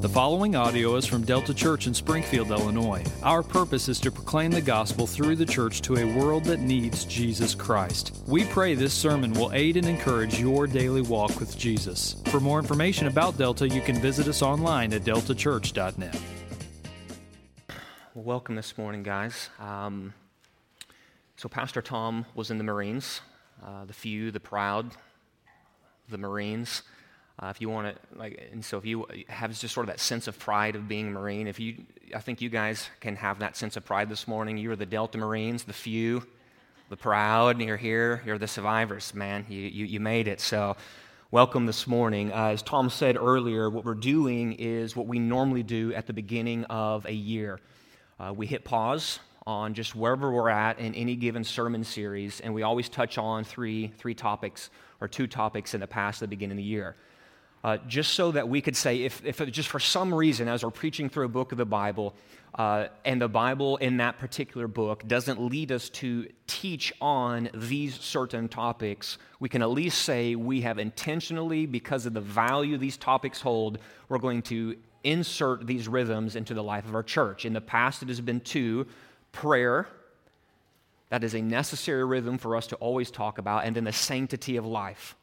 The following audio is from Delta Church in Springfield, Illinois. Our purpose is to proclaim the gospel through the church to a world that needs Jesus Christ. We pray this sermon will aid and encourage your daily walk with Jesus. For more information about Delta, you can visit us online at deltachurch.net. Well, welcome this morning, guys. Um, so, Pastor Tom was in the Marines, uh, the few, the proud, the Marines. Uh, if you want to, like, and so if you have just sort of that sense of pride of being a Marine, if you, I think you guys can have that sense of pride this morning. You are the Delta Marines, the few, the proud. And you're here. You're the survivors, man. You, you, you made it. So, welcome this morning. Uh, as Tom said earlier, what we're doing is what we normally do at the beginning of a year. Uh, we hit pause on just wherever we're at in any given sermon series, and we always touch on three, three topics or two topics in the past at the beginning of the year uh, just so that we could say, if, if just for some reason, as we're preaching through a book of the Bible, uh, and the Bible in that particular book doesn't lead us to teach on these certain topics, we can at least say we have intentionally, because of the value these topics hold, we're going to insert these rhythms into the life of our church. In the past, it has been two prayer, that is a necessary rhythm for us to always talk about, and then the sanctity of life.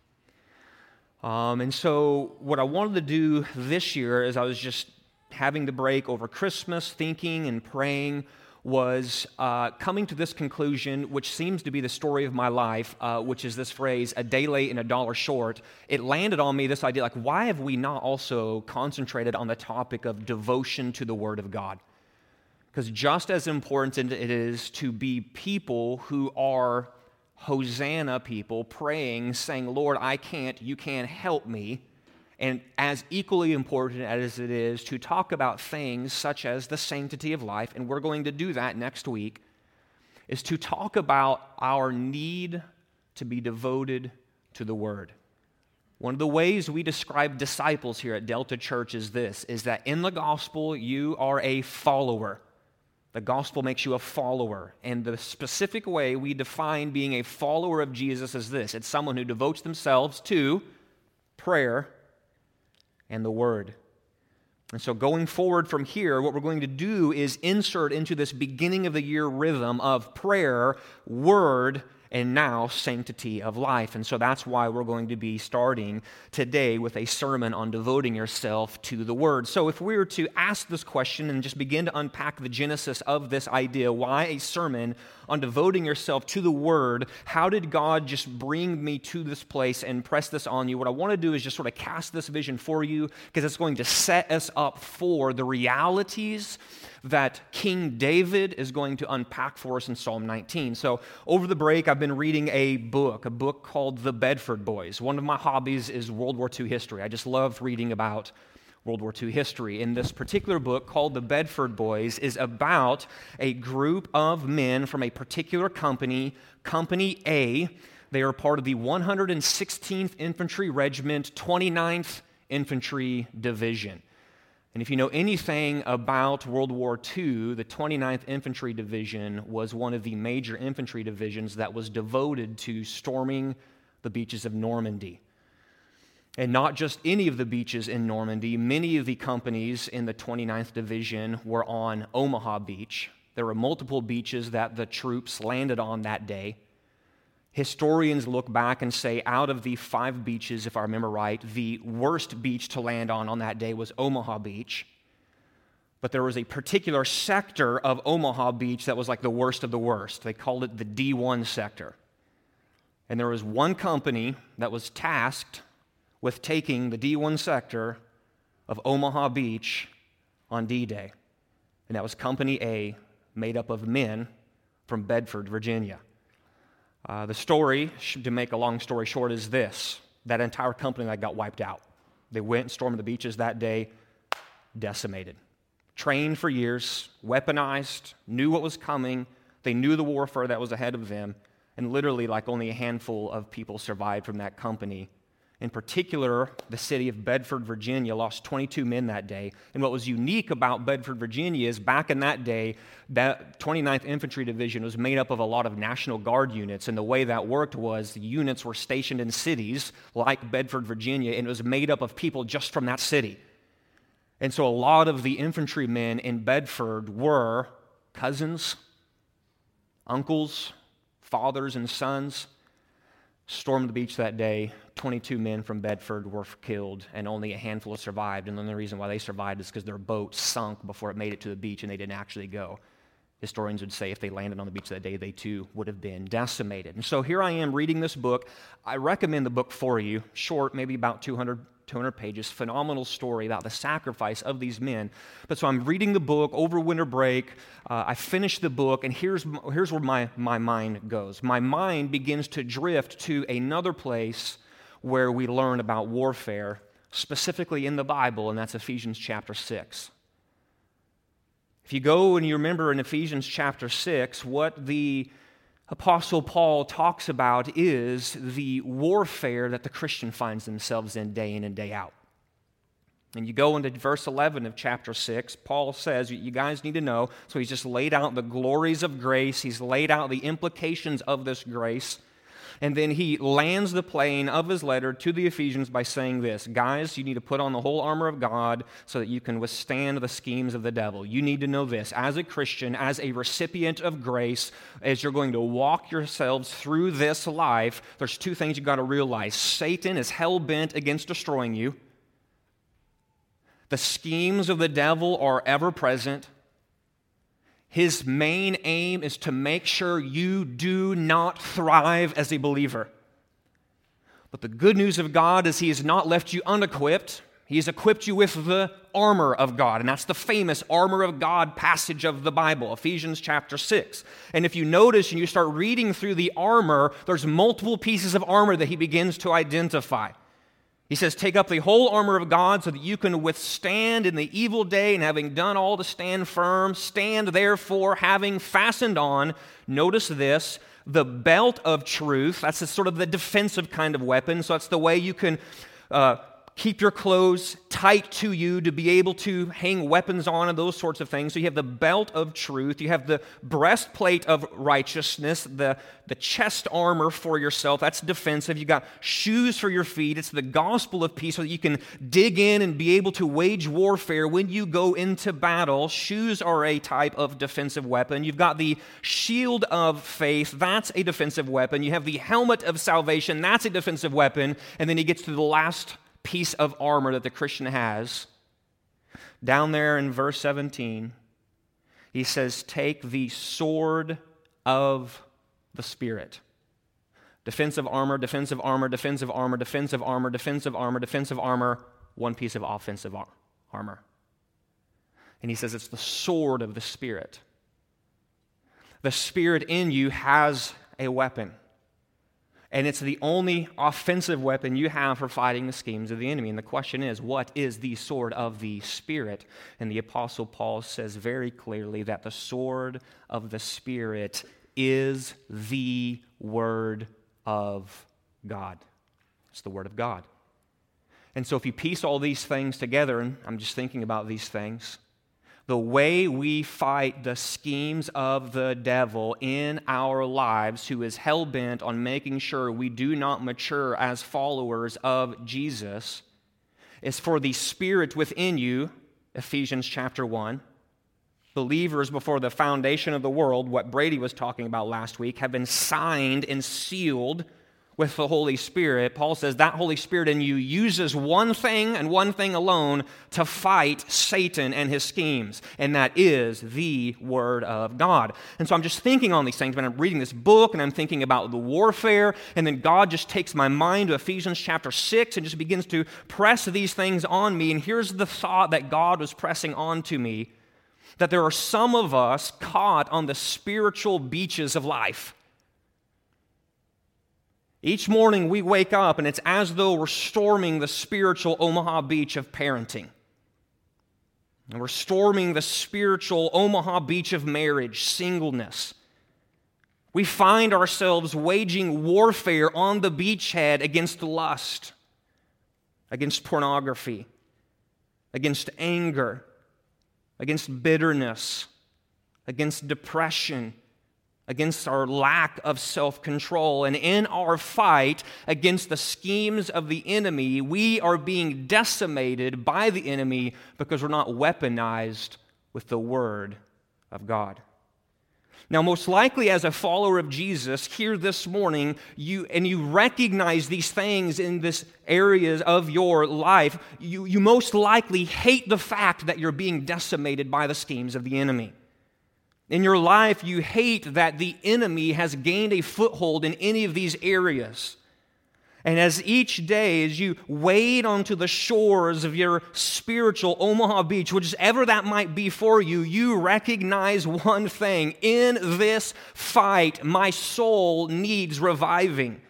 Um, and so, what I wanted to do this year, as I was just having the break over Christmas, thinking and praying, was uh, coming to this conclusion, which seems to be the story of my life, uh, which is this phrase, a day late and a dollar short. It landed on me this idea like, why have we not also concentrated on the topic of devotion to the Word of God? Because just as important it is to be people who are Hosanna people praying, saying, Lord, I can't, you can't help me. And as equally important as it is to talk about things such as the sanctity of life, and we're going to do that next week, is to talk about our need to be devoted to the Word. One of the ways we describe disciples here at Delta Church is this is that in the gospel you are a follower. The gospel makes you a follower. And the specific way we define being a follower of Jesus is this it's someone who devotes themselves to prayer and the word. And so, going forward from here, what we're going to do is insert into this beginning of the year rhythm of prayer, word, and now sanctity of life. And so that's why we're going to be starting today with a sermon on devoting yourself to the Word. So if we were to ask this question and just begin to unpack the genesis of this idea, why a sermon on devoting yourself to the Word? How did God just bring me to this place and press this on you? What I want to do is just sort of cast this vision for you because it's going to set us up for the realities that King David is going to unpack for us in Psalm 19. So, over the break, I've been reading a book, a book called The Bedford Boys. One of my hobbies is World War II history. I just love reading about World War II history. In this particular book called The Bedford Boys is about a group of men from a particular company, Company A. They are part of the 116th Infantry Regiment, 29th Infantry Division. And if you know anything about World War II, the 29th Infantry Division was one of the major infantry divisions that was devoted to storming the beaches of Normandy. And not just any of the beaches in Normandy, many of the companies in the 29th Division were on Omaha Beach. There were multiple beaches that the troops landed on that day. Historians look back and say, out of the five beaches, if I remember right, the worst beach to land on on that day was Omaha Beach. But there was a particular sector of Omaha Beach that was like the worst of the worst. They called it the D1 sector. And there was one company that was tasked with taking the D1 sector of Omaha Beach on D Day. And that was Company A, made up of men from Bedford, Virginia. Uh, the story, to make a long story short, is this that entire company that got wiped out. They went and stormed the beaches that day, decimated. Trained for years, weaponized, knew what was coming. They knew the warfare that was ahead of them. And literally, like only a handful of people survived from that company in particular, the city of Bedford, Virginia, lost 22 men that day. And what was unique about Bedford, Virginia is back in that day, that 29th Infantry Division was made up of a lot of National Guard units. And the way that worked was the units were stationed in cities like Bedford, Virginia, and it was made up of people just from that city. And so a lot of the infantrymen in Bedford were cousins, uncles, fathers, and sons. Stormed the beach that day. 22 men from Bedford were killed, and only a handful survived. And the only reason why they survived is because their boat sunk before it made it to the beach and they didn't actually go. Historians would say if they landed on the beach that day, they too would have been decimated. And so here I am reading this book. I recommend the book for you, short, maybe about 200 200 pages, phenomenal story about the sacrifice of these men. But so I'm reading the book over winter break. Uh, I finish the book, and here's, here's where my, my mind goes. My mind begins to drift to another place where we learn about warfare, specifically in the Bible, and that's Ephesians chapter 6. If you go and you remember in Ephesians chapter 6, what the Apostle Paul talks about is the warfare that the Christian finds themselves in day in and day out. And you go into verse 11 of chapter 6, Paul says, You guys need to know. So he's just laid out the glories of grace, he's laid out the implications of this grace. And then he lands the plane of his letter to the Ephesians by saying this Guys, you need to put on the whole armor of God so that you can withstand the schemes of the devil. You need to know this. As a Christian, as a recipient of grace, as you're going to walk yourselves through this life, there's two things you've got to realize Satan is hell bent against destroying you. The schemes of the devil are ever present. His main aim is to make sure you do not thrive as a believer. But the good news of God is He has not left you unequipped. He has equipped you with the armor of God. And that's the famous armor of God passage of the Bible, Ephesians chapter 6. And if you notice and you start reading through the armor, there's multiple pieces of armor that he begins to identify. He says, Take up the whole armor of God so that you can withstand in the evil day, and having done all to stand firm, stand therefore, having fastened on, notice this, the belt of truth. That's sort of the defensive kind of weapon. So that's the way you can uh, keep your clothes tight to you to be able to hang weapons on and those sorts of things. So you have the belt of truth, you have the breastplate of righteousness, the, the chest armor for yourself. That's defensive. You got shoes for your feet. It's the gospel of peace so that you can dig in and be able to wage warfare when you go into battle. Shoes are a type of defensive weapon. You've got the shield of faith. That's a defensive weapon. You have the helmet of salvation. That's a defensive weapon. And then he gets to the last piece of armor that the Christian has. Down there in verse 17, he says, Take the sword of the Spirit. Defensive armor, defensive armor, defensive armor, defensive armor, defensive armor, defensive armor, one piece of offensive armor. And he says it's the sword of the Spirit. The Spirit in you has a weapon and it's the only offensive weapon you have for fighting the schemes of the enemy. And the question is, what is the sword of the Spirit? And the Apostle Paul says very clearly that the sword of the Spirit is the Word of God. It's the Word of God. And so if you piece all these things together, and I'm just thinking about these things, the way we fight the schemes of the devil in our lives, who is hell bent on making sure we do not mature as followers of Jesus, is for the Spirit within you, Ephesians chapter 1. Believers before the foundation of the world, what Brady was talking about last week, have been signed and sealed with the Holy Spirit, Paul says that Holy Spirit in you uses one thing and one thing alone to fight Satan and his schemes, and that is the Word of God. And so I'm just thinking on these things when I'm reading this book and I'm thinking about the warfare, and then God just takes my mind to Ephesians chapter 6 and just begins to press these things on me. And here's the thought that God was pressing on to me that there are some of us caught on the spiritual beaches of life. Each morning we wake up and it's as though we're storming the spiritual Omaha beach of parenting. And we're storming the spiritual Omaha beach of marriage, singleness. We find ourselves waging warfare on the beachhead against lust, against pornography, against anger, against bitterness, against depression, against our lack of self control. And in our fight against the schemes of the enemy, we are being decimated by the enemy because we're not weaponized with the Word of God. Now, most likely, as a follower of Jesus, here this morning, you and you recognize these things in this areas of your life, you, you most likely hate the fact that you're being decimated by the schemes of the enemy. In your life, you hate that the enemy has gained a foothold in any of these areas. And as each day, as you wade onto the shores of your spiritual Omaha Beach, whichever that might be for you, you recognize one thing. In this fight, my soul needs reviving.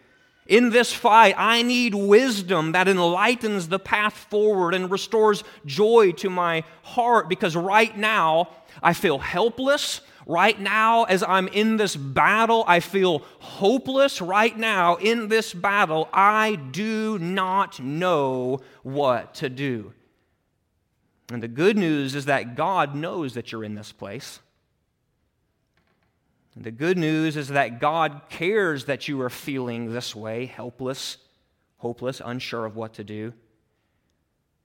In this fight, I need wisdom that enlightens the path forward and restores joy to my heart because right now I feel helpless. Right now, as I'm in this battle, I feel hopeless. Right now, in this battle, I do not know what to do. And the good news is that God knows that you're in this place. The good news is that God cares that you are feeling this way, helpless, hopeless, unsure of what to do.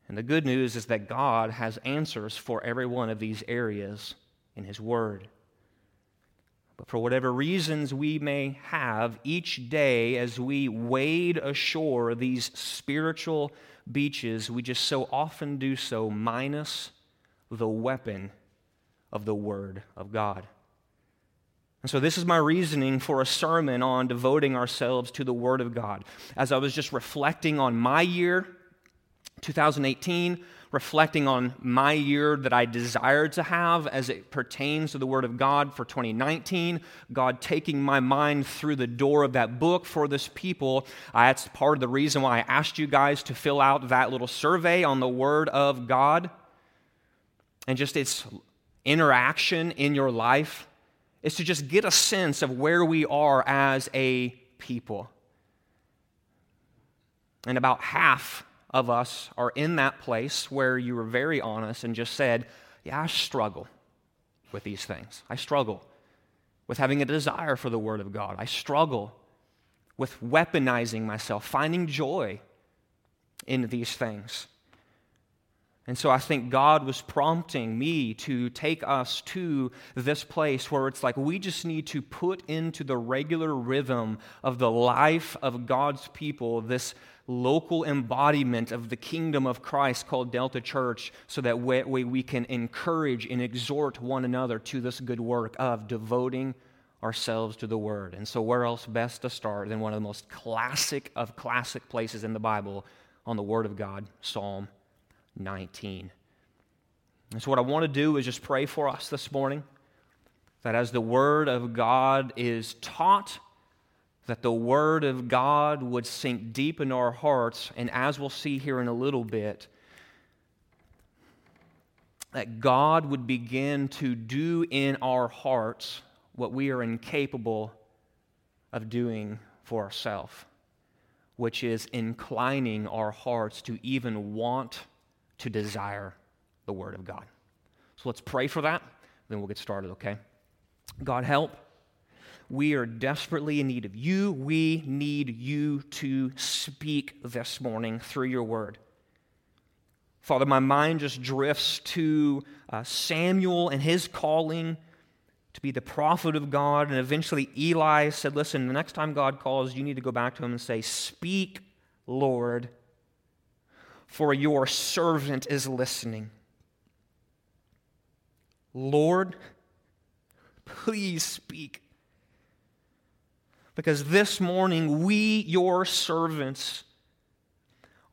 And the good news is that God has answers for every one of these areas in His Word. But for whatever reasons we may have, each day as we wade ashore these spiritual beaches, we just so often do so minus the weapon of the Word of God. And so, this is my reasoning for a sermon on devoting ourselves to the Word of God. As I was just reflecting on my year, 2018, reflecting on my year that I desired to have as it pertains to the Word of God for 2019, God taking my mind through the door of that book for this people. That's part of the reason why I asked you guys to fill out that little survey on the Word of God and just its interaction in your life is to just get a sense of where we are as a people. And about half of us are in that place where you were very honest and just said, Yeah, I struggle with these things. I struggle with having a desire for the Word of God. I struggle with weaponizing myself, finding joy in these things. And so I think God was prompting me to take us to this place where it's like we just need to put into the regular rhythm of the life of God's people this local embodiment of the kingdom of Christ called Delta Church so that we, we can encourage and exhort one another to this good work of devoting ourselves to the Word. And so, where else best to start than one of the most classic of classic places in the Bible on the Word of God, Psalm 19. And so, what I want to do is just pray for us this morning that as the Word of God is taught, that the Word of God would sink deep into our hearts, and as we'll see here in a little bit, that God would begin to do in our hearts what we are incapable of doing for ourselves, which is inclining our hearts to even want to desire the Word of God. So let's pray for that, then we'll get started, okay? God, help. We are desperately in need of you. We need you to speak this morning through your word. Father, my mind just drifts to uh, Samuel and his calling to be the prophet of God. And eventually Eli said, Listen, the next time God calls, you need to go back to him and say, Speak, Lord, for your servant is listening. Lord, please speak. Because this morning, we, your servants,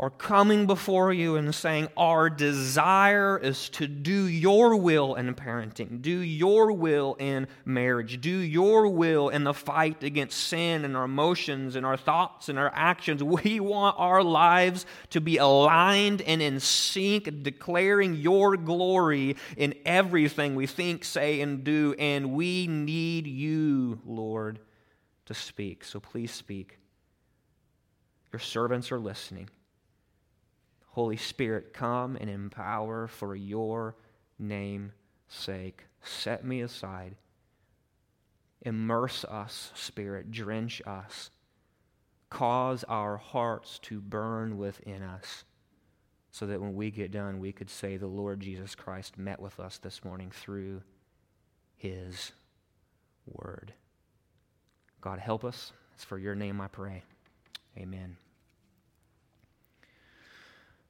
are coming before you and saying, Our desire is to do your will in parenting, do your will in marriage, do your will in the fight against sin and our emotions and our thoughts and our actions. We want our lives to be aligned and in sync, declaring your glory in everything we think, say, and do. And we need you, Lord to speak, so please speak. Your servants are listening. Holy Spirit, come and empower for your name's sake. Set me aside Immerse us, Spirit, drench us. Cause our hearts to burn within us so that when we get done, we could say, The Lord Jesus Christ met with us this morning through his word. God, help us. It's for your name I pray. Amen.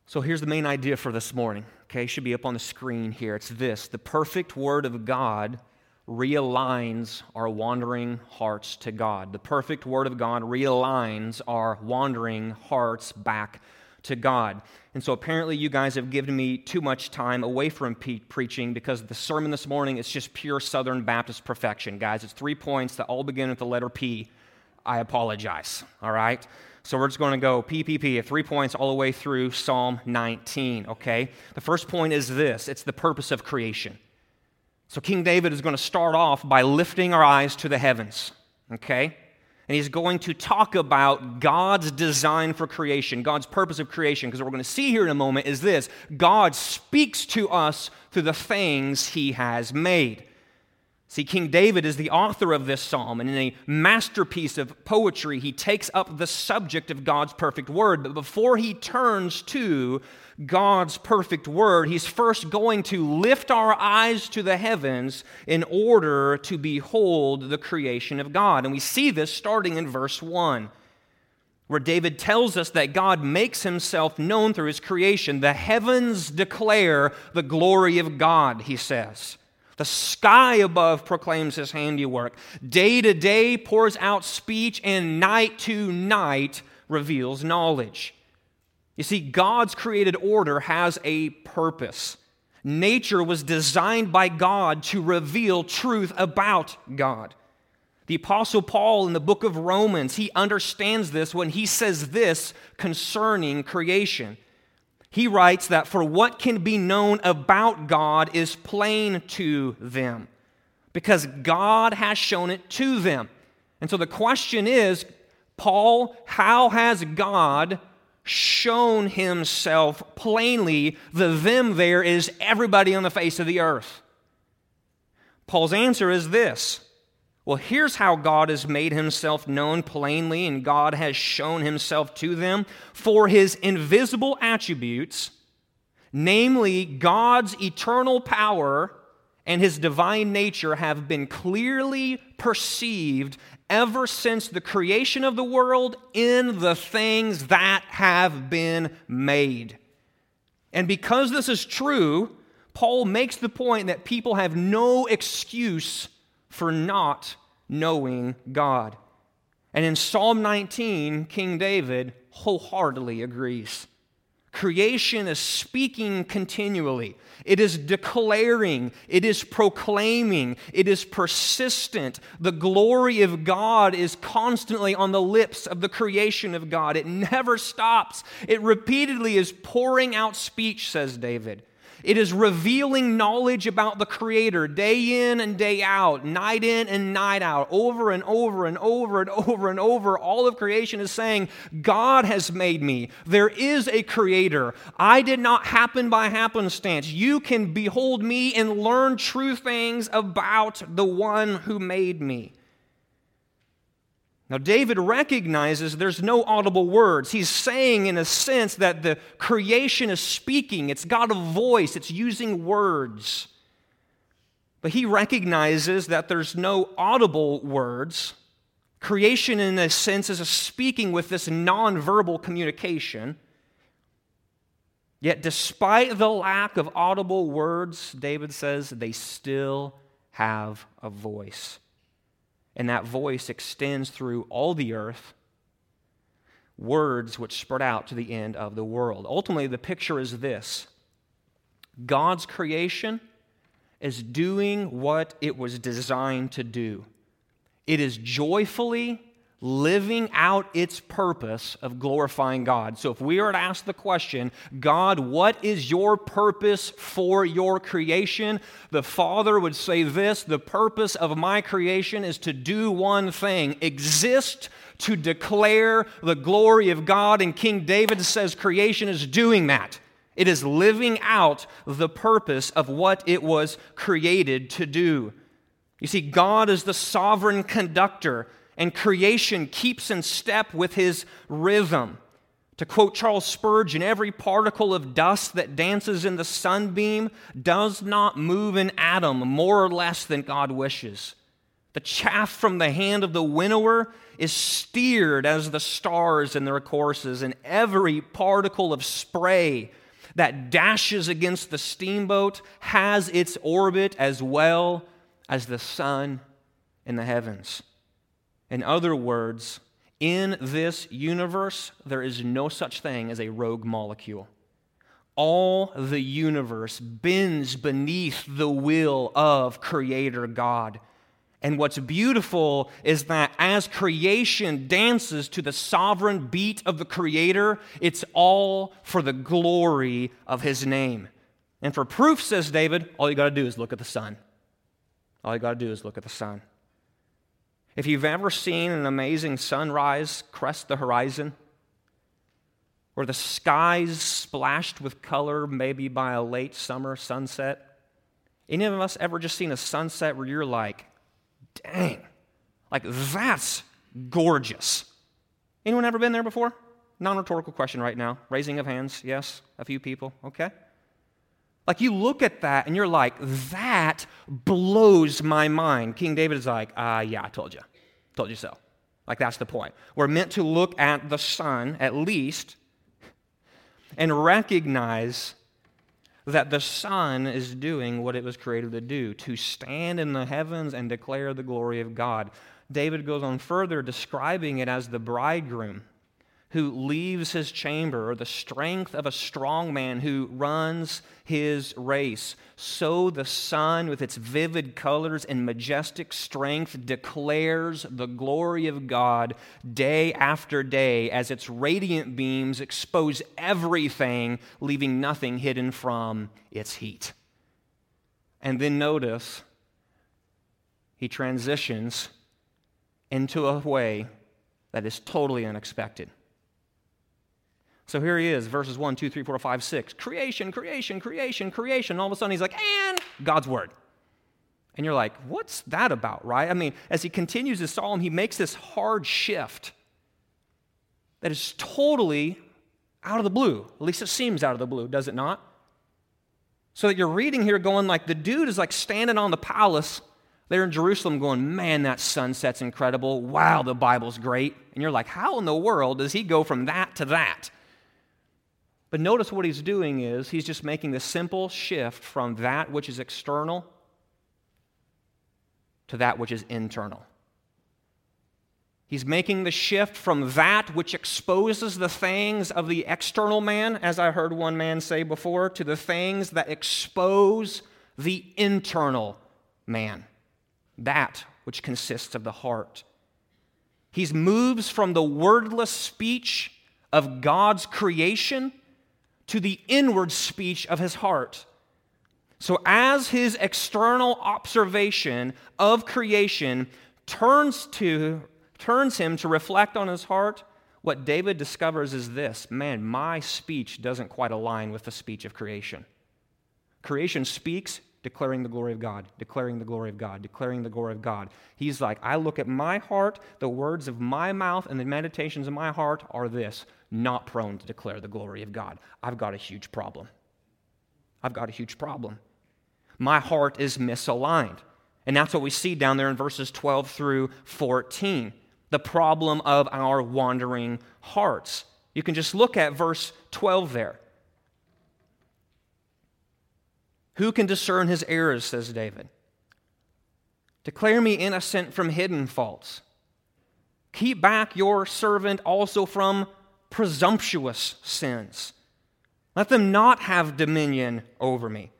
So here's the main idea for this morning. Okay, should be up on the screen here. It's this the perfect word of God realigns our wandering hearts to God. The perfect word of God realigns our wandering hearts back to God. And so apparently, you guys have given me too much time away from pe- preaching because the sermon this morning is just pure Southern Baptist perfection, guys. It's three points that all begin with the letter P. I apologize, all right? So we're just going to go PPP, three points all the way through Psalm 19, okay? The first point is this it's the purpose of creation. So King David is going to start off by lifting our eyes to the heavens, okay? And he's going to talk about God's design for creation, God's purpose of creation, because what we're going to see here in a moment is this God speaks to us through the things he has made. See, King David is the author of this psalm, and in a masterpiece of poetry, he takes up the subject of God's perfect word. But before he turns to God's perfect word, he's first going to lift our eyes to the heavens in order to behold the creation of God. And we see this starting in verse 1 where David tells us that God makes himself known through his creation. The heavens declare the glory of God, he says. The sky above proclaims his handiwork. Day to day pours out speech, and night to night reveals knowledge. You see, God's created order has a purpose. Nature was designed by God to reveal truth about God. The Apostle Paul in the book of Romans, he understands this when he says this concerning creation he writes that for what can be known about God is plain to them because God has shown it to them. And so the question is, Paul, how has God shown himself plainly? The them there is everybody on the face of the earth. Paul's answer is this well, here's how God has made himself known plainly, and God has shown himself to them. For his invisible attributes, namely God's eternal power and his divine nature, have been clearly perceived ever since the creation of the world in the things that have been made. And because this is true, Paul makes the point that people have no excuse for not knowing God. And in Psalm 19, King David wholeheartedly agrees. Creation is speaking continually. It is declaring, it is proclaiming, it is persistent. The glory of God is constantly on the lips of the creation of God. It never stops. It repeatedly is pouring out speech, says David. It is revealing knowledge about the Creator day in and day out, night in and night out, over and over and over and over and over. All of creation is saying, God has made me. There is a Creator. I did not happen by happenstance. You can behold me and learn true things about the one who made me. Now, David recognizes there's no audible words. He's saying, in a sense, that the creation is speaking, it's got a voice, it's using words. But he recognizes that there's no audible words. Creation, in a sense, is a speaking with this nonverbal communication. Yet, despite the lack of audible words, David says they still have a voice and that voice extends through all the earth, words which spread out to the end of the world. Ultimately, the picture is this God's creation is doing what it was designed to do. It is joyfully living out its purpose of glorifying God. So, if we are to ask the question, God, what is your purpose for your creation? The Father would say this the purpose of my creation is to do one thing exist to declare the glory of God. And King David says creation is doing that. It is living out the purpose of what it was created to do. You see, God is the sovereign conductor, and creation keeps in step with his rhythm. To quote Charles Spurgeon, every particle of dust that dances in the sunbeam does not move an atom more or less than God wishes. The chaff from the hand of the winnower is steered as the stars in their courses, and every particle of spray that dashes against the steamboat has its orbit as well as the sun in the heavens. In other words, in this universe, there is no such thing as a rogue molecule. All the universe bends beneath the will of Creator God. And what's beautiful is that as creation dances to the sovereign beat of the Creator, it's all for the glory of His name. And for proof, says David, all you got to do is look at the sun. All you got to do is look at the sun. If you've ever seen an amazing sunrise crest the horizon, or the skies splashed with color, maybe by a late summer sunset, any of us ever just seen a sunset where you're like, dang, like that's gorgeous. Anyone ever been there before? Non rhetorical question right now. Raising of hands, yes, a few people, okay. Like you look at that and you're like, that blows my mind. King David is like, ah, uh, yeah, I told you. Told you so. Like that's the point. We're meant to look at the sun, at least, and recognize that the sun is doing what it was created to do to stand in the heavens and declare the glory of God. David goes on further, describing it as the bridegroom who leaves his chamber, or the strength of a strong man who runs his race. So the sun, with its vivid colors and majestic strength, declares the glory of God day after day as its radiant beams expose everything, leaving nothing hidden from its heat. And then notice he transitions into a way that is totally unexpected. So here he is, verses 1, 2, 3, 4, 5, 6. Creation, creation, creation, creation. And All of a sudden he's like, and God's word. And you're like, what's that about, right? I mean, as he continues his psalm, he makes this hard shift that is totally out of the blue. At least it seems out of the blue, does it not? So that you're reading here going like, the dude is like standing on the palace there in Jerusalem going, man, that sunset's incredible. Wow, the Bible's great. And you're like, how in the world does he go from that to that? But notice what he's doing is he's just making the simple shift from that which is external to that which is internal. He's making the shift from that which exposes the things of the external man, as I heard one man say before, to the things that expose the internal man, that which consists of the heart. He moves from the wordless speech of God's creation to the inward speech of his heart. So, as his external observation of creation turns, to, turns him to reflect on his heart, what David discovers is this man, my speech doesn't quite align with the speech of creation. Creation speaks, declaring the glory of God, declaring the glory of God, declaring the glory of God. He's like, I look at my heart, the words of my mouth, and the meditations of my heart are this not prone to declare the glory of God. I've got a huge problem. I've got a huge problem. My heart is misaligned. And that's what we see down there in verses 12 through 14 the problem of our wandering hearts. You can just look at verse 12 there. Who can discern his errors, says David? Declare me innocent from hidden faults. Keep back your servant also from presumptuous sins. Let them not have dominion over me.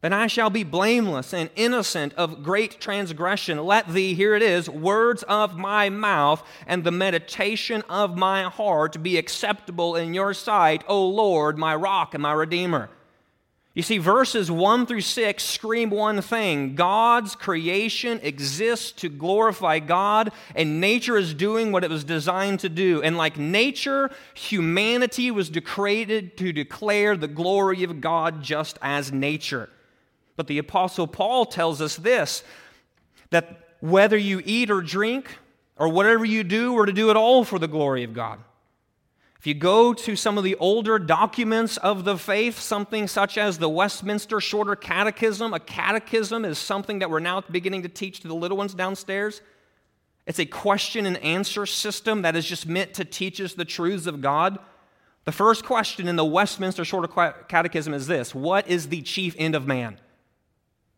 Then I shall be blameless and innocent of great transgression. Let thee, here it is, words of my mouth and the meditation of my heart be acceptable in your sight, O Lord, my rock and my redeemer. You see, verses 1 through 6 scream one thing God's creation exists to glorify God, and nature is doing what it was designed to do. And like nature, humanity was created to declare the glory of God just as nature. But the Apostle Paul tells us this that whether you eat or drink or whatever you do, we're to do it all for the glory of God. If you go to some of the older documents of the faith, something such as the Westminster Shorter Catechism, a catechism is something that we're now beginning to teach to the little ones downstairs. It's a question and answer system that is just meant to teach us the truths of God. The first question in the Westminster Shorter Catechism is this What is the chief end of man?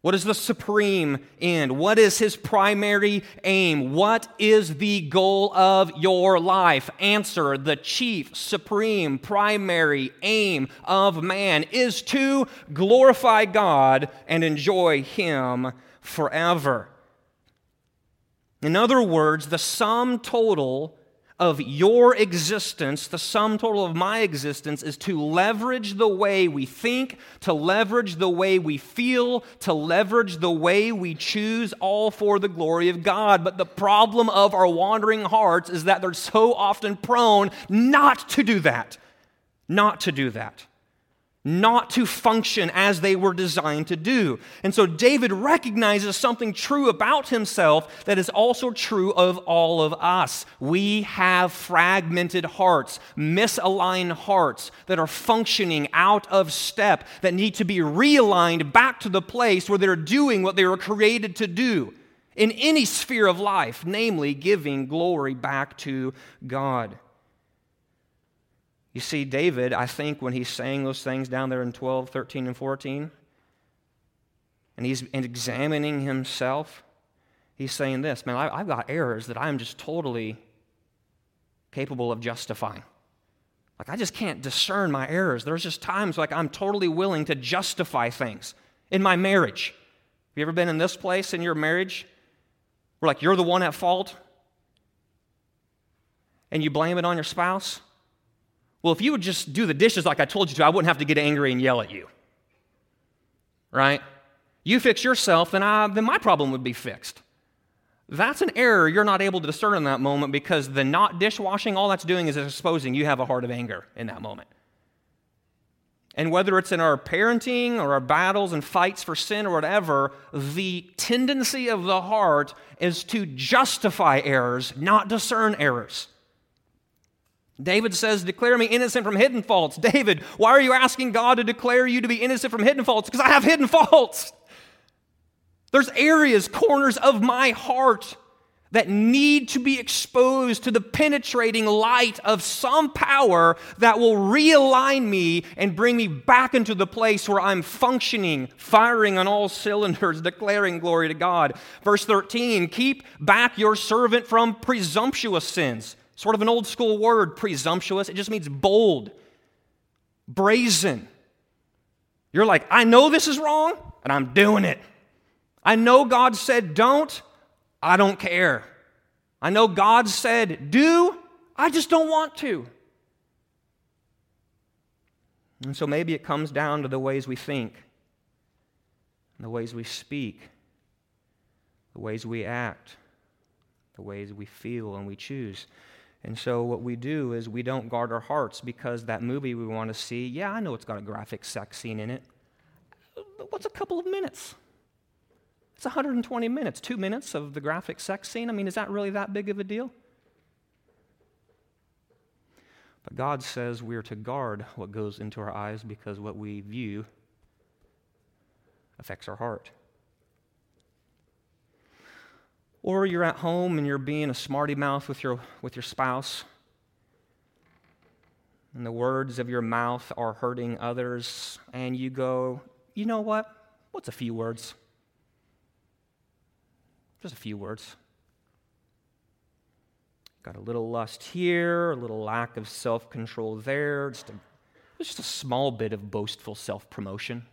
What is the supreme end? What is his primary aim? What is the goal of your life? Answer the chief, supreme, primary aim of man is to glorify God and enjoy him forever. In other words, the sum total of your existence, the sum total of my existence, is to leverage the way we think, to leverage the way we feel, to leverage the way we choose, all for the glory of God. But the problem of our wandering hearts is that they're so often prone not to do that. Not to do that not to function as they were designed to do. And so David recognizes something true about himself that is also true of all of us. We have fragmented hearts, misaligned hearts that are functioning out of step, that need to be realigned back to the place where they're doing what they were created to do in any sphere of life, namely giving glory back to God. You see, David, I think when he's saying those things down there in 12, 13, and 14, and he's examining himself, he's saying this Man, I've got errors that I'm just totally capable of justifying. Like, I just can't discern my errors. There's just times like I'm totally willing to justify things in my marriage. Have you ever been in this place in your marriage where, like, you're the one at fault and you blame it on your spouse? Well, if you would just do the dishes like I told you to, I wouldn't have to get angry and yell at you. Right? You fix yourself, then, I, then my problem would be fixed. That's an error you're not able to discern in that moment because the not dishwashing, all that's doing is exposing you have a heart of anger in that moment. And whether it's in our parenting or our battles and fights for sin or whatever, the tendency of the heart is to justify errors, not discern errors. David says, Declare me innocent from hidden faults. David, why are you asking God to declare you to be innocent from hidden faults? Because I have hidden faults. There's areas, corners of my heart that need to be exposed to the penetrating light of some power that will realign me and bring me back into the place where I'm functioning, firing on all cylinders, declaring glory to God. Verse 13 Keep back your servant from presumptuous sins Sort of an old school word, presumptuous. It just means bold, brazen. You're like, I know this is wrong, and I'm doing it. I know God said don't, I don't care. I know God said do, I just don't want to. And so maybe it comes down to the ways we think, the ways we speak, the ways we act, the ways we feel and we choose. And so what we do is we don't guard our hearts because that movie we want to see, yeah, I know it's got a graphic sex scene in it. But what's a couple of minutes? It's 120 minutes, two minutes of the graphic sex scene. I mean, is that really that big of a deal? But God says we're to guard what goes into our eyes because what we view affects our heart. Or you're at home and you're being a smarty mouth with your, with your spouse, and the words of your mouth are hurting others, and you go, you know what? What's a few words? Just a few words. Got a little lust here, a little lack of self control there, just a, just a small bit of boastful self promotion.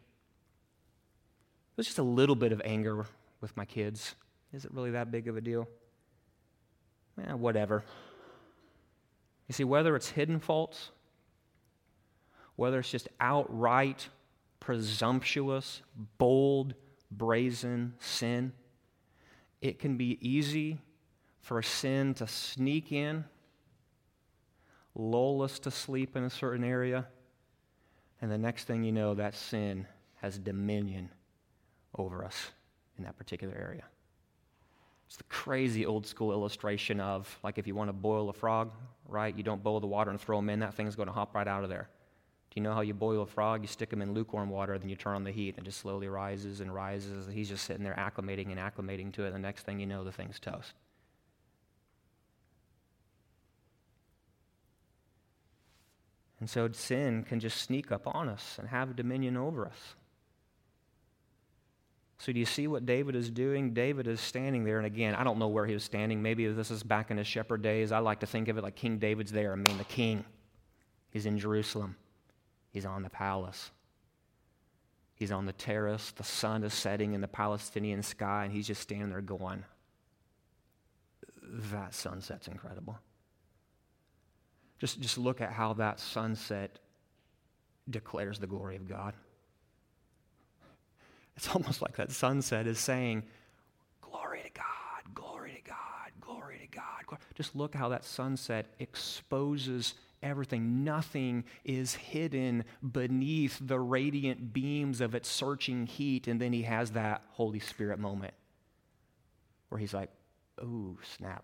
There's just a little bit of anger with my kids. Is it really that big of a deal? Eh, whatever. You see, whether it's hidden faults, whether it's just outright presumptuous, bold, brazen sin, it can be easy for sin to sneak in, lull us to sleep in a certain area, and the next thing you know, that sin has dominion over us in that particular area. It's the crazy old school illustration of like if you want to boil a frog, right? You don't boil the water and throw them in, that thing's going to hop right out of there. Do you know how you boil a frog? You stick him in lukewarm water, then you turn on the heat, and it just slowly rises and rises. He's just sitting there acclimating and acclimating to it. The next thing you know, the thing's toast. And so sin can just sneak up on us and have dominion over us. So, do you see what David is doing? David is standing there, and again, I don't know where he was standing. Maybe this is back in his shepherd days. I like to think of it like King David's there. I mean, the king. He's in Jerusalem, he's on the palace. He's on the terrace. The sun is setting in the Palestinian sky, and he's just standing there going, That sunset's incredible. Just, just look at how that sunset declares the glory of God. It's almost like that sunset is saying, Glory to God, glory to God, glory to God. Just look how that sunset exposes everything. Nothing is hidden beneath the radiant beams of its searching heat. And then he has that Holy Spirit moment where he's like, Ooh, snap.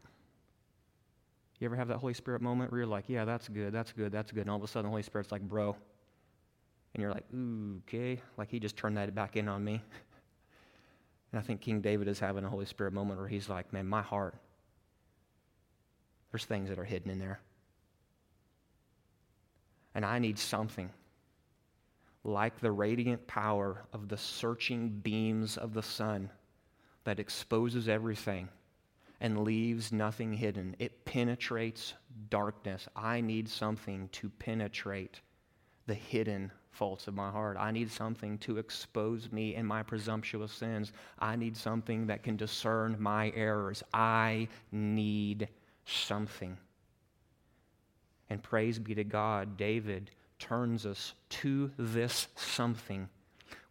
You ever have that Holy Spirit moment where you're like, yeah, that's good, that's good, that's good. And all of a sudden the Holy Spirit's like, bro, and you're like, ooh, okay, like he just turned that back in on me. And I think King David is having a Holy Spirit moment where he's like, man, my heart, there's things that are hidden in there. And I need something like the radiant power of the searching beams of the sun that exposes everything and leaves nothing hidden. It penetrates darkness. I need something to penetrate the hidden faults of my heart. I need something to expose me in my presumptuous sins. I need something that can discern my errors. I need something. And praise be to God, David turns us to this something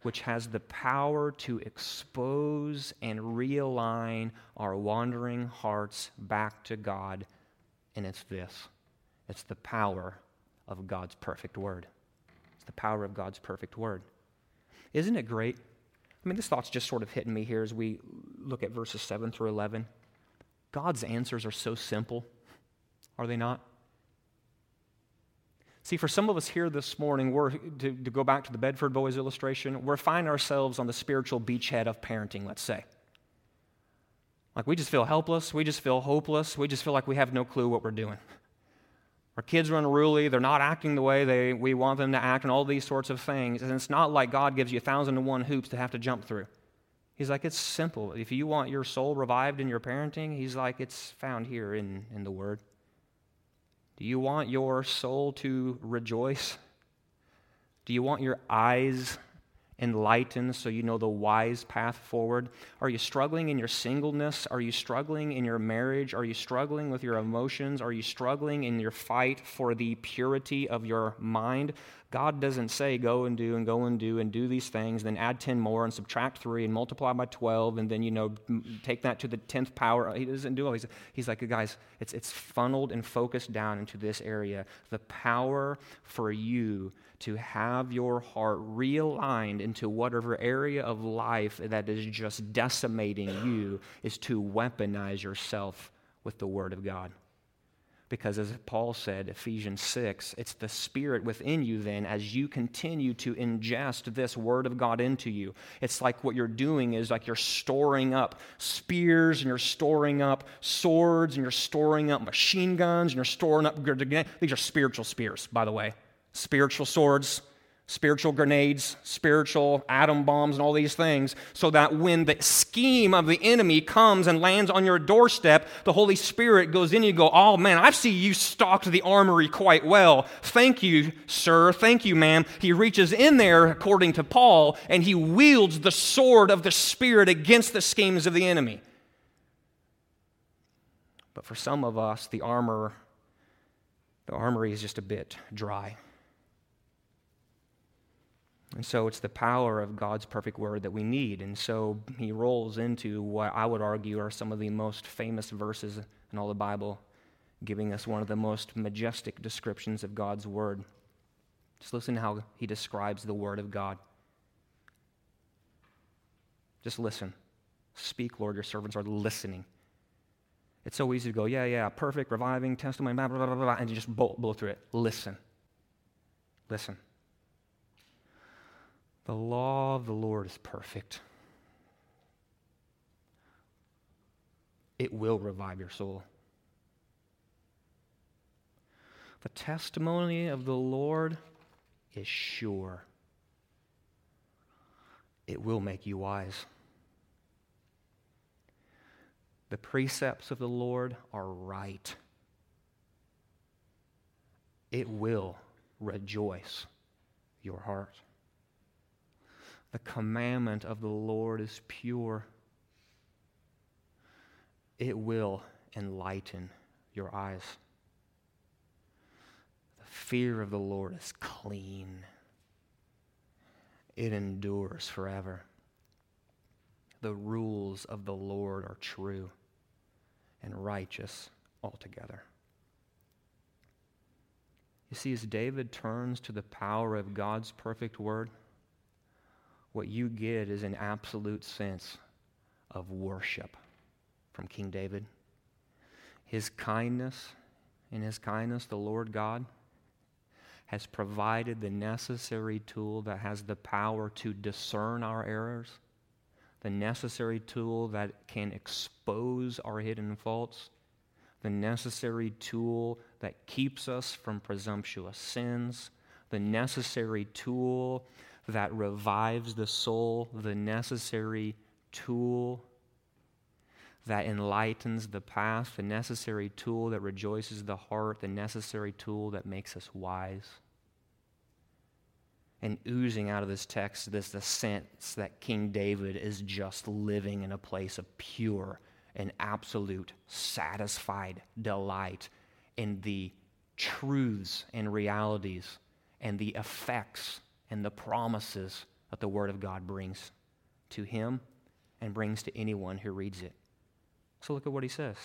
which has the power to expose and realign our wandering hearts back to God. And it's this it's the power of God's perfect word the power of God's perfect word. Isn't it great? I mean, this thought's just sort of hitting me here as we look at verses 7 through 11. God's answers are so simple, are they not? See, for some of us here this morning, we're, to, to go back to the Bedford Boys illustration, we're finding ourselves on the spiritual beachhead of parenting, let's say. Like we just feel helpless, we just feel hopeless, we just feel like we have no clue what we're doing. Our kids are unruly. They're not acting the way they, we want them to act, and all these sorts of things. And it's not like God gives you a thousand and one hoops to have to jump through. He's like, it's simple. If you want your soul revived in your parenting, he's like, it's found here in, in the Word. Do you want your soul to rejoice? Do you want your eyes enlightened so you know the wise path forward? Are you struggling in your singleness? Are you struggling in your marriage? Are you struggling with your emotions? Are you struggling in your fight for the purity of your mind? God doesn't say go and do and go and do and do these things, then add 10 more and subtract 3 and multiply by 12 and then, you know, take that to the 10th power. He doesn't do all these. He's like, guys, it's, it's funneled and focused down into this area. The power for you to have your heart realigned into whatever area of life that is just decimating you is to weaponize yourself with the Word of God. Because as Paul said, Ephesians 6, it's the Spirit within you then as you continue to ingest this Word of God into you. It's like what you're doing is like you're storing up spears and you're storing up swords and you're storing up machine guns and you're storing up. These are spiritual spears, by the way. Spiritual swords, spiritual grenades, spiritual atom bombs, and all these things, so that when the scheme of the enemy comes and lands on your doorstep, the Holy Spirit goes in and you go, Oh man, I see you stocked the armory quite well. Thank you, sir. Thank you, ma'am. He reaches in there, according to Paul, and he wields the sword of the Spirit against the schemes of the enemy. But for some of us, the armor, the armory is just a bit dry. And so it's the power of God's perfect word that we need. And so he rolls into what I would argue are some of the most famous verses in all the Bible, giving us one of the most majestic descriptions of God's word. Just listen to how he describes the word of God. Just listen. Speak, Lord, your servants are listening. It's so easy to go, yeah, yeah, perfect, reviving, testimony, blah, blah, blah, blah, and just blow, blow through it. Listen. Listen. The law of the Lord is perfect. It will revive your soul. The testimony of the Lord is sure. It will make you wise. The precepts of the Lord are right. It will rejoice your heart. The commandment of the Lord is pure. It will enlighten your eyes. The fear of the Lord is clean, it endures forever. The rules of the Lord are true and righteous altogether. You see, as David turns to the power of God's perfect word, what you get is an absolute sense of worship from King David. His kindness, in his kindness, the Lord God has provided the necessary tool that has the power to discern our errors, the necessary tool that can expose our hidden faults, the necessary tool that keeps us from presumptuous sins, the necessary tool that revives the soul, the necessary tool that enlightens the path, the necessary tool that rejoices the heart, the necessary tool that makes us wise. And oozing out of this text this the sense that King David is just living in a place of pure and absolute satisfied delight in the truths and realities and the effects and the promises that the Word of God brings to him and brings to anyone who reads it. So look at what he says.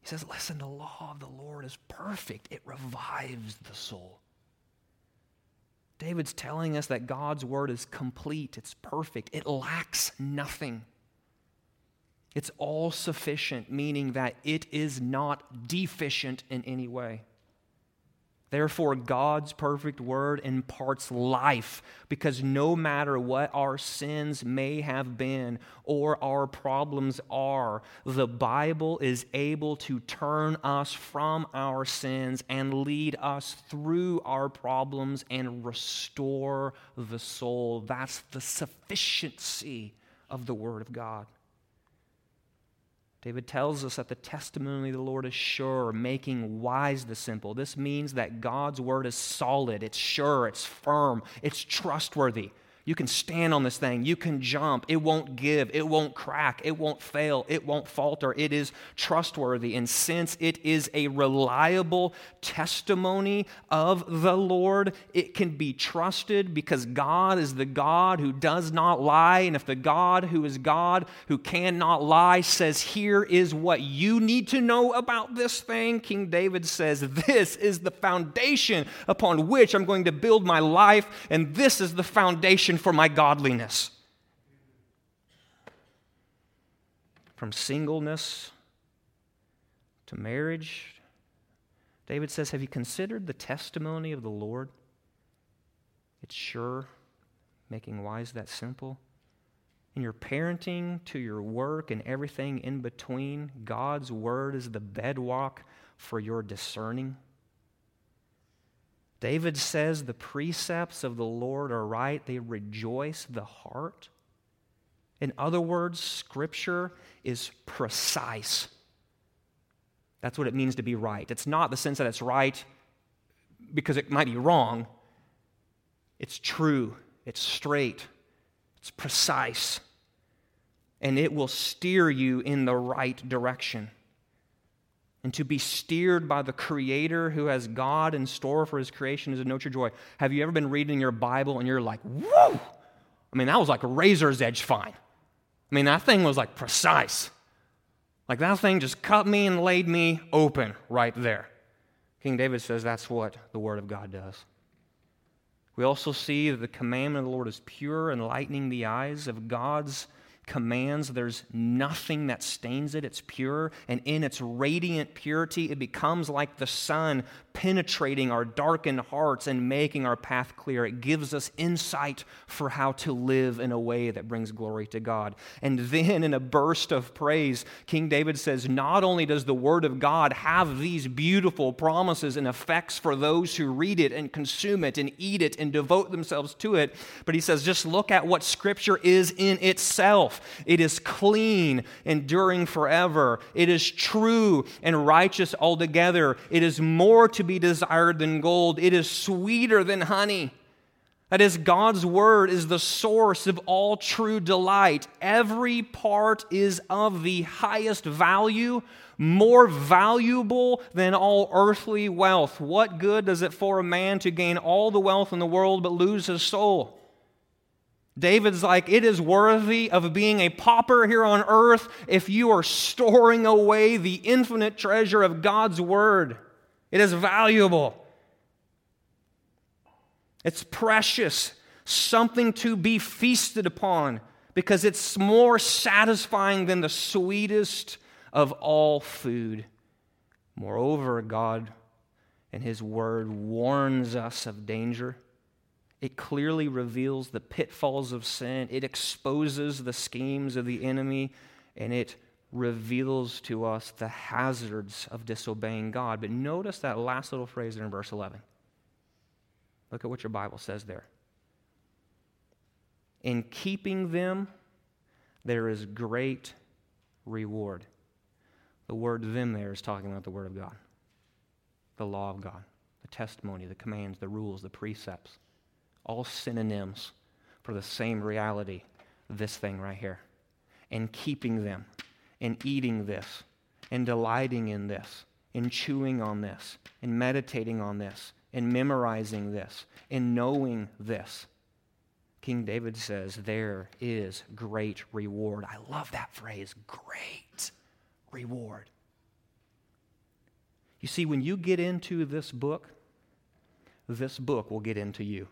He says, Listen, the law of the Lord is perfect, it revives the soul. David's telling us that God's word is complete, it's perfect, it lacks nothing. It's all sufficient, meaning that it is not deficient in any way. Therefore, God's perfect word imparts life because no matter what our sins may have been or our problems are, the Bible is able to turn us from our sins and lead us through our problems and restore the soul. That's the sufficiency of the Word of God. David tells us that the testimony of the Lord is sure, making wise the simple. This means that God's word is solid, it's sure, it's firm, it's trustworthy. You can stand on this thing. You can jump. It won't give. It won't crack. It won't fail. It won't falter. It is trustworthy. And since it is a reliable testimony of the Lord, it can be trusted because God is the God who does not lie. And if the God who is God, who cannot lie, says, Here is what you need to know about this thing, King David says, This is the foundation upon which I'm going to build my life, and this is the foundation for my godliness. From singleness to marriage, David says, Have you considered the testimony of the Lord? It's sure, making wise that simple. In your parenting, to your work, and everything in between, God's word is the bedrock for your discerning. David says the precepts of the Lord are right, they rejoice the heart. In other words, Scripture is precise. That's what it means to be right. It's not the sense that it's right because it might be wrong. It's true, it's straight, it's precise, and it will steer you in the right direction and to be steered by the Creator who has God in store for His creation is a note your joy. Have you ever been reading your Bible and you're like, whoa? I mean, that was like a razor's edge fine. I mean, that thing was like precise. Like that thing just cut me and laid me open right there. King David says that's what the Word of God does. We also see that the commandment of the Lord is pure, enlightening the eyes of God's commands, there's nothing that stains it. It's pure. And in its radiant purity, it becomes like the sun penetrating our darkened hearts and making our path clear. It gives us insight for how to live in a way that brings glory to God. And then, in a burst of praise, King David says, Not only does the Word of God have these beautiful promises and effects for those who read it and consume it and eat it and devote themselves to it, but he says, Just look at what Scripture is in itself. It is clean, enduring forever. It is true and righteous altogether. It is more to be desired than gold. It is sweeter than honey. That is, God's word is the source of all true delight. Every part is of the highest value, more valuable than all earthly wealth. What good does it for a man to gain all the wealth in the world but lose his soul? David's like, it is worthy of being a pauper here on earth if you are storing away the infinite treasure of God's word. It is valuable, it's precious, something to be feasted upon because it's more satisfying than the sweetest of all food. Moreover, God and His Word warns us of danger. It clearly reveals the pitfalls of sin. It exposes the schemes of the enemy, and it reveals to us the hazards of disobeying God. But notice that last little phrase there in verse 11. Look at what your Bible says there. In keeping them, there is great reward. The word them there is talking about the Word of God, the law of God, the testimony, the commands, the rules, the precepts all synonyms for the same reality, this thing right here. And keeping them, and eating this, and delighting in this, and chewing on this, and meditating on this, and memorizing this, and knowing this. King David says, There is great reward. I love that phrase, great reward. You see, when you get into this book, this book will get into you.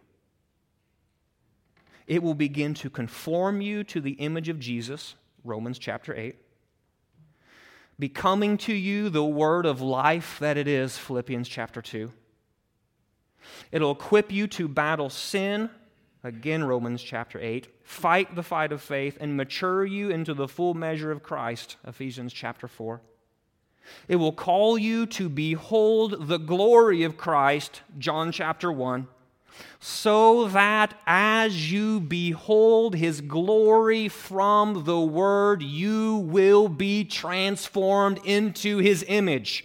It will begin to conform you to the image of Jesus, Romans chapter 8. Becoming to you the word of life that it is, Philippians chapter 2. It'll equip you to battle sin, again, Romans chapter 8. Fight the fight of faith and mature you into the full measure of Christ, Ephesians chapter 4. It will call you to behold the glory of Christ, John chapter 1 so that as you behold his glory from the word, you will be transformed into his image.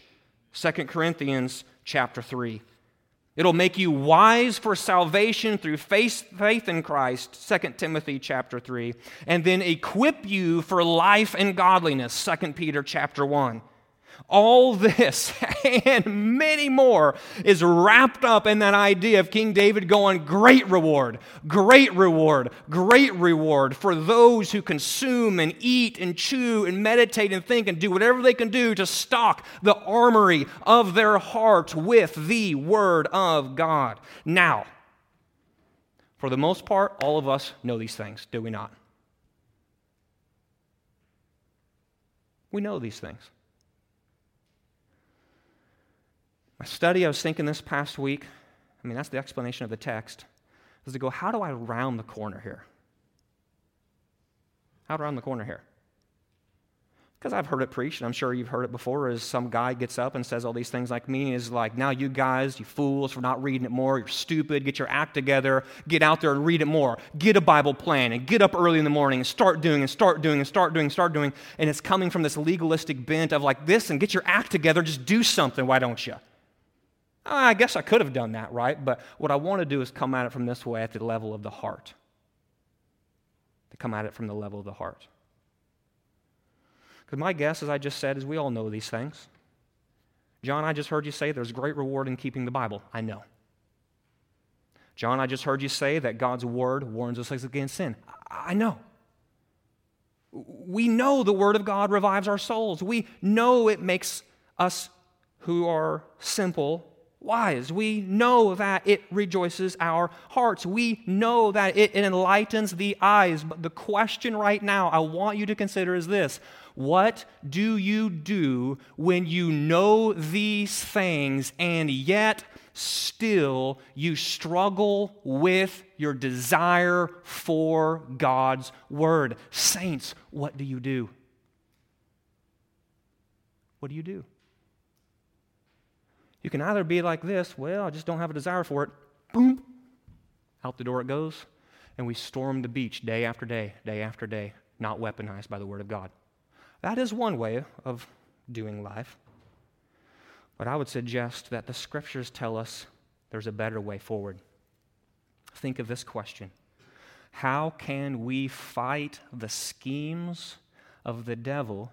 2 Corinthians chapter 3. It'll make you wise for salvation through faith, faith in Christ, 2 Timothy chapter 3, and then equip you for life and godliness, 2 Peter chapter 1. All this and many more is wrapped up in that idea of King David going, Great reward, great reward, great reward for those who consume and eat and chew and meditate and think and do whatever they can do to stock the armory of their heart with the Word of God. Now, for the most part, all of us know these things, do we not? We know these things. My study, I was thinking this past week, I mean, that's the explanation of the text, is to go, how do I round the corner here? How to round the corner here? Because I've heard it preached, and I'm sure you've heard it before, is some guy gets up and says all these things like me, is like, now you guys, you fools, for not reading it more, you're stupid, get your act together, get out there and read it more, get a Bible plan, and get up early in the morning and start doing and start doing and start doing and start doing. And it's coming from this legalistic bent of like this, and get your act together, just do something, why don't you? I guess I could have done that, right? But what I want to do is come at it from this way at the level of the heart. To come at it from the level of the heart. Because my guess, as I just said, is we all know these things. John, I just heard you say there's great reward in keeping the Bible. I know. John, I just heard you say that God's word warns us against sin. I know. We know the word of God revives our souls. We know it makes us who are simple wise. We know that it rejoices our hearts. We know that it, enlightens the eyes. But the question right now I want you to consider is this What do you do when you know these things and yet still you struggle with your desire for God's word? Saints, what do you do? What do you do? You can either be like this, well, I just don't have a desire for it. Boom, out the door it goes. And we storm the beach day after day, day after day, not weaponized by the Word of God. That is one way of doing life. But I would suggest that the Scriptures tell us there's a better way forward. Think of this question How can we fight the schemes of the devil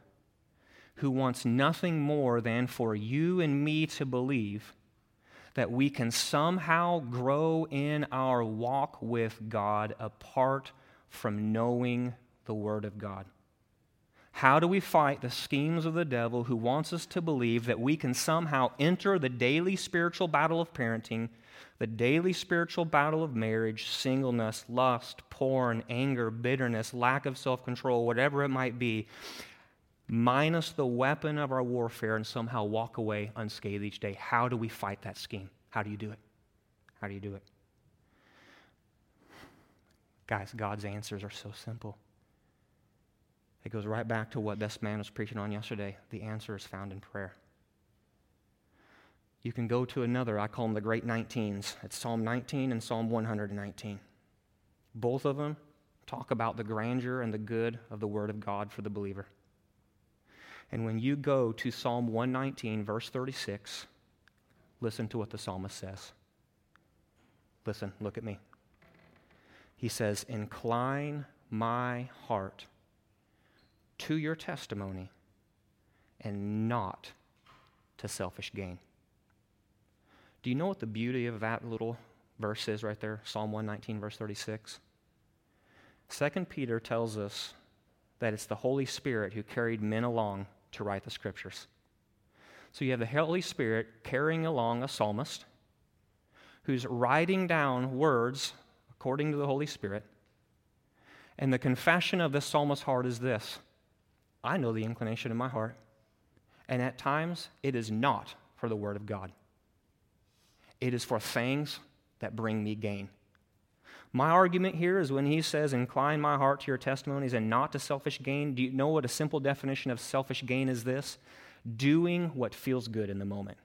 who wants nothing more than for you and me to believe that we can somehow grow in our walk with God apart from knowing the Word of God. How do we fight the schemes of the devil who wants us to believe that we can somehow enter the daily spiritual battle of parenting, the daily spiritual battle of marriage, singleness, lust, porn, anger, bitterness, lack of self control, whatever it might be, minus the weapon of our warfare and somehow walk away unscathed each day. How do we fight that scheme? How do you do it? How do you do it? Guys, God's answers are so simple. It goes right back to what this man was preaching on yesterday. The answer is found in prayer. You can go to another, I call them the great 19s. It's Psalm 19 and Psalm 119. Both of them talk about the grandeur and the good of the Word of God for the believer. And when you go to Psalm 119, verse 36, listen to what the psalmist says. Listen, look at me. He says, Incline my heart to your testimony and not to selfish gain. Do you know what the beauty of that little verse is right there? Psalm 119, verse 36. Second Peter tells us that it's the Holy Spirit who carried men along to write the scriptures. So you have the Holy Spirit carrying along a psalmist who's writing down words according to the Holy Spirit. And the confession of this psalmist's heart is this I know the inclination of my heart, and at times it is not for the Word of God, it is for things that bring me gain. My argument here is when he says, Incline my heart to your testimonies and not to selfish gain. Do you know what a simple definition of selfish gain is this? Doing what feels good in the moment.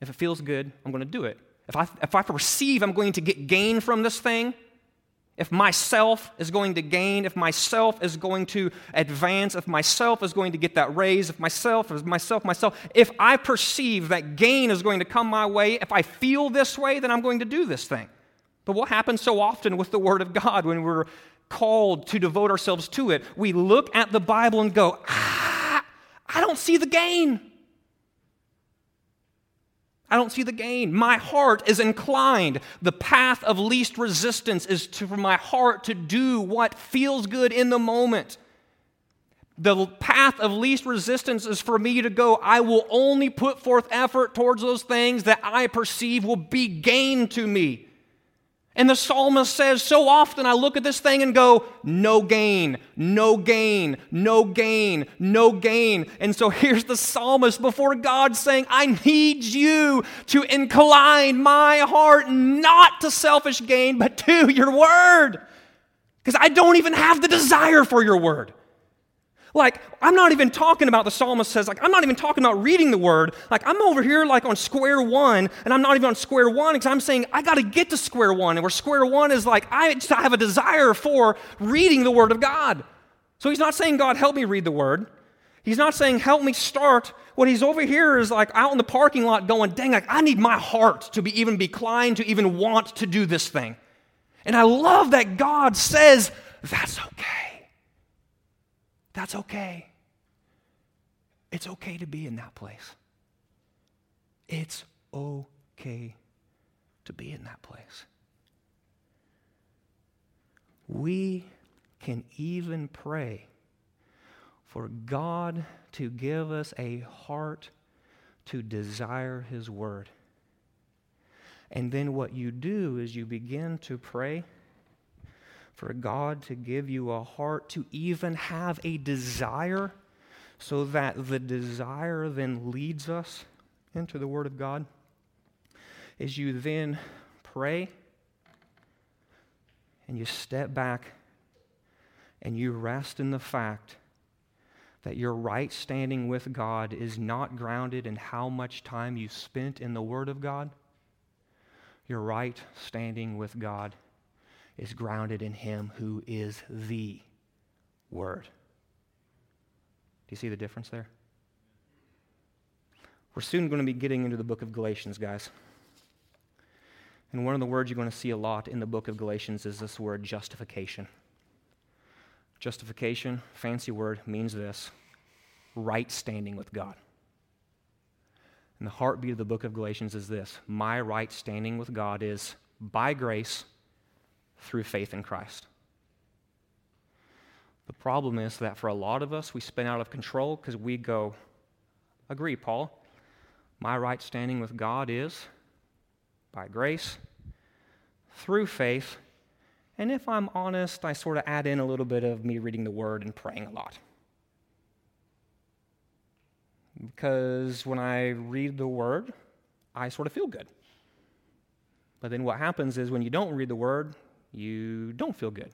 If it feels good, I'm going to do it. If I, if I perceive I'm going to get gain from this thing, if myself is going to gain, if myself is going to advance, if myself is going to get that raise, if myself is myself, myself, if I perceive that gain is going to come my way, if I feel this way, then I'm going to do this thing. But what happens so often with the Word of God when we're called to devote ourselves to it? We look at the Bible and go, ah, I don't see the gain. I don't see the gain. My heart is inclined. The path of least resistance is to, for my heart to do what feels good in the moment. The path of least resistance is for me to go, I will only put forth effort towards those things that I perceive will be gain to me. And the psalmist says, So often I look at this thing and go, No gain, no gain, no gain, no gain. And so here's the psalmist before God saying, I need you to incline my heart not to selfish gain, but to your word. Because I don't even have the desire for your word. Like, I'm not even talking about the psalmist says, like, I'm not even talking about reading the word. Like, I'm over here, like, on square one, and I'm not even on square one because I'm saying I got to get to square one. And where square one is like, I just have a desire for reading the word of God. So he's not saying, God, help me read the word. He's not saying, help me start. What he's over here is like out in the parking lot going, dang, like, I need my heart to be even inclined to even want to do this thing. And I love that God says, that's okay. That's okay. It's okay to be in that place. It's okay to be in that place. We can even pray for God to give us a heart to desire His Word. And then what you do is you begin to pray for God to give you a heart to even have a desire so that the desire then leads us into the Word of God. As you then pray and you step back and you rest in the fact that your right standing with God is not grounded in how much time you spent in the Word of God. Your right standing with God is grounded in Him who is the Word. Do you see the difference there? We're soon going to be getting into the book of Galatians, guys. And one of the words you're going to see a lot in the book of Galatians is this word justification. Justification, fancy word, means this right standing with God. And the heartbeat of the book of Galatians is this My right standing with God is by grace through faith in Christ. The problem is that for a lot of us, we spin out of control because we go, Agree, Paul. My right standing with God is by grace through faith and if I'm honest, I sort of add in a little bit of me reading the word and praying a lot. Because when I read the word, I sort of feel good. But then what happens is when you don't read the word, you don't feel good.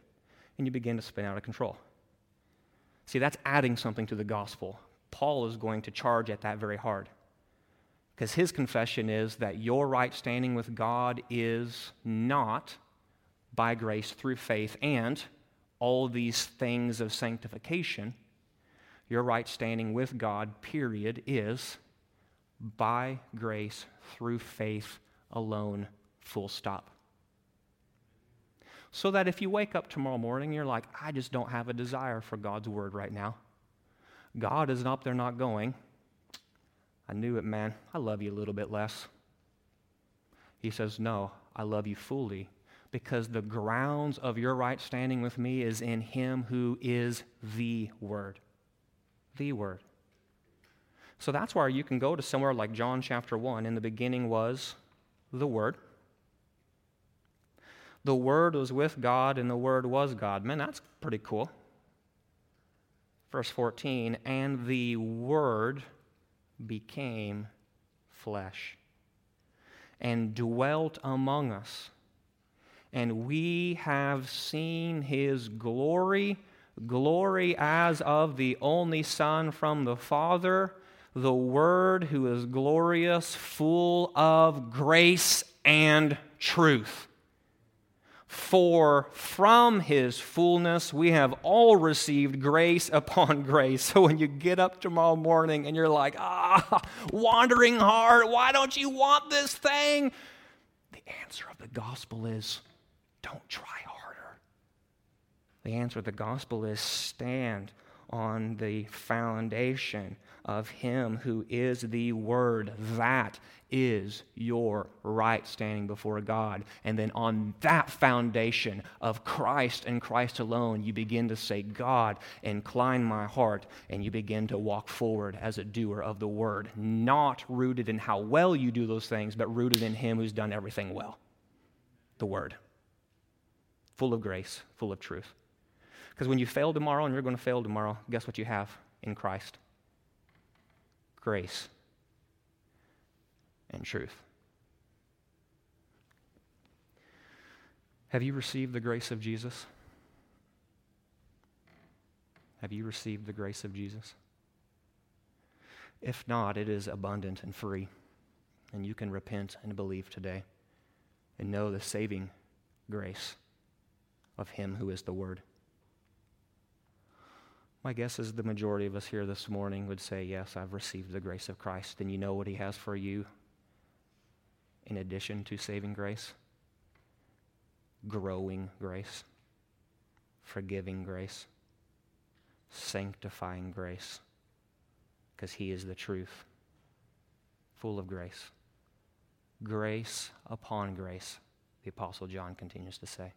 And you begin to spin out of control. See, that's adding something to the gospel. Paul is going to charge at that very hard. Because his confession is that your right standing with God is not by grace through faith, and all these things of sanctification, your right standing with God, period, is by grace through faith alone, full stop. So that if you wake up tomorrow morning, you're like, I just don't have a desire for God's word right now. God is up there not going. I knew it, man. I love you a little bit less. He says, No, I love you fully because the grounds of your right standing with me is in him who is the Word. The Word. So that's why you can go to somewhere like John chapter 1. In the beginning was the Word. The Word was with God, and the Word was God. Man, that's pretty cool. Verse 14, and the Word became flesh and dwelt among us and we have seen his glory, glory as of the only Son from the Father, the Word who is glorious, full of grace and truth. For from his fullness we have all received grace upon grace. So when you get up tomorrow morning and you're like, ah, wandering heart, why don't you want this thing? The answer of the gospel is don't try harder. The answer of the gospel is stand on the foundation of Him who is the Word. That is your right standing before God. And then on that foundation of Christ and Christ alone, you begin to say, God, incline my heart, and you begin to walk forward as a doer of the Word, not rooted in how well you do those things, but rooted in Him who's done everything well the Word full of grace, full of truth. Because when you fail tomorrow, and you're going to fail tomorrow, guess what you have in Christ? Grace and truth. Have you received the grace of Jesus? Have you received the grace of Jesus? If not, it is abundant and free, and you can repent and believe today and know the saving grace of Him who is the Word? My guess is the majority of us here this morning would say, Yes, I've received the grace of Christ. And you know what He has for you in addition to saving grace? Growing grace, forgiving grace, sanctifying grace, because He is the truth, full of grace. Grace upon grace, the Apostle John continues to say.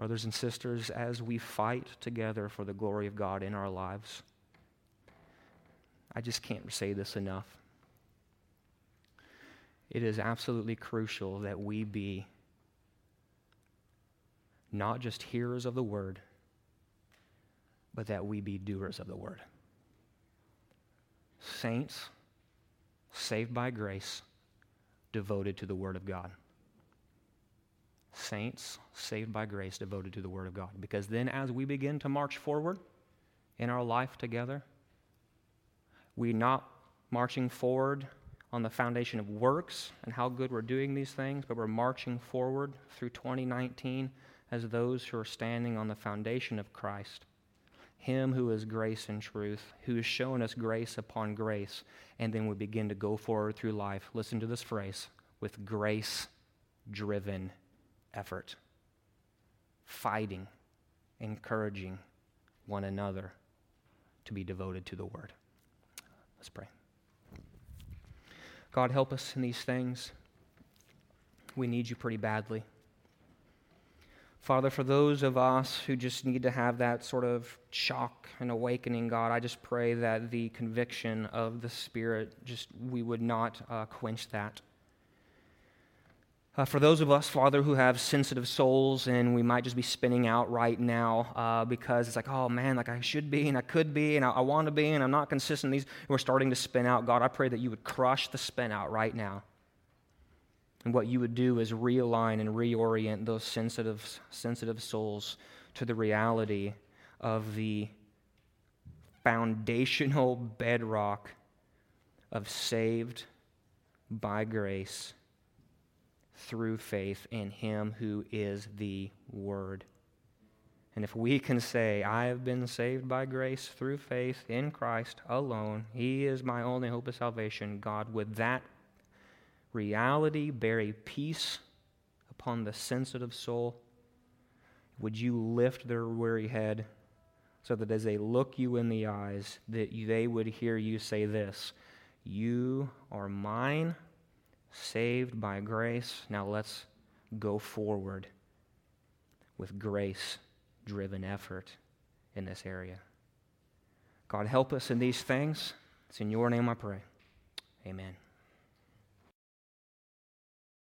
Brothers and sisters, as we fight together for the glory of God in our lives, I just can't say this enough. it is absolutely crucial that we be not just hearers of the word, but that we be doers of the word. Saints, saved by grace, devoted to the word of God. Saints, saved by grace, devoted to the word of God. Because then, as we begin to march forward in our life together, we're not marching forward on the foundation of works and how good we're doing these things, but we're marching forward through 2019 as those who are standing on the foundation of Christ. Him who is grace and truth, who has shown us grace upon grace, and then we begin to go forward through life. Listen to this phrase with grace driven effort, fighting, encouraging one another to be devoted to the Word. Let's pray. God, help us in these things. We need you pretty badly. Father, for those of us who just need to have that sort of shock and awakening, God, I just pray that the conviction of the Spirit, just we would not uh, quench that. Uh, for those of us, Father, who have sensitive souls and we might just be spinning out right now uh, because it's like, oh man, like I should be and I could be and I, I want to be and I'm not consistent. These we're starting to spin out. God, I pray that you would crush the spin out right now. And what you would do is realign and reorient those sensitive, sensitive souls to the reality of the foundational bedrock of saved by grace through faith in Him who is the Word. And if we can say, I have been saved by grace through faith in Christ alone, He is my only hope of salvation, God, would that reality a peace upon the sensitive soul? Would you lift their weary head so that as they look you in the eyes, that they would hear you say this You are mine saved by grace. Now let's go forward with grace driven effort in this area. God, help us in these things. It's in your name I pray. Amen.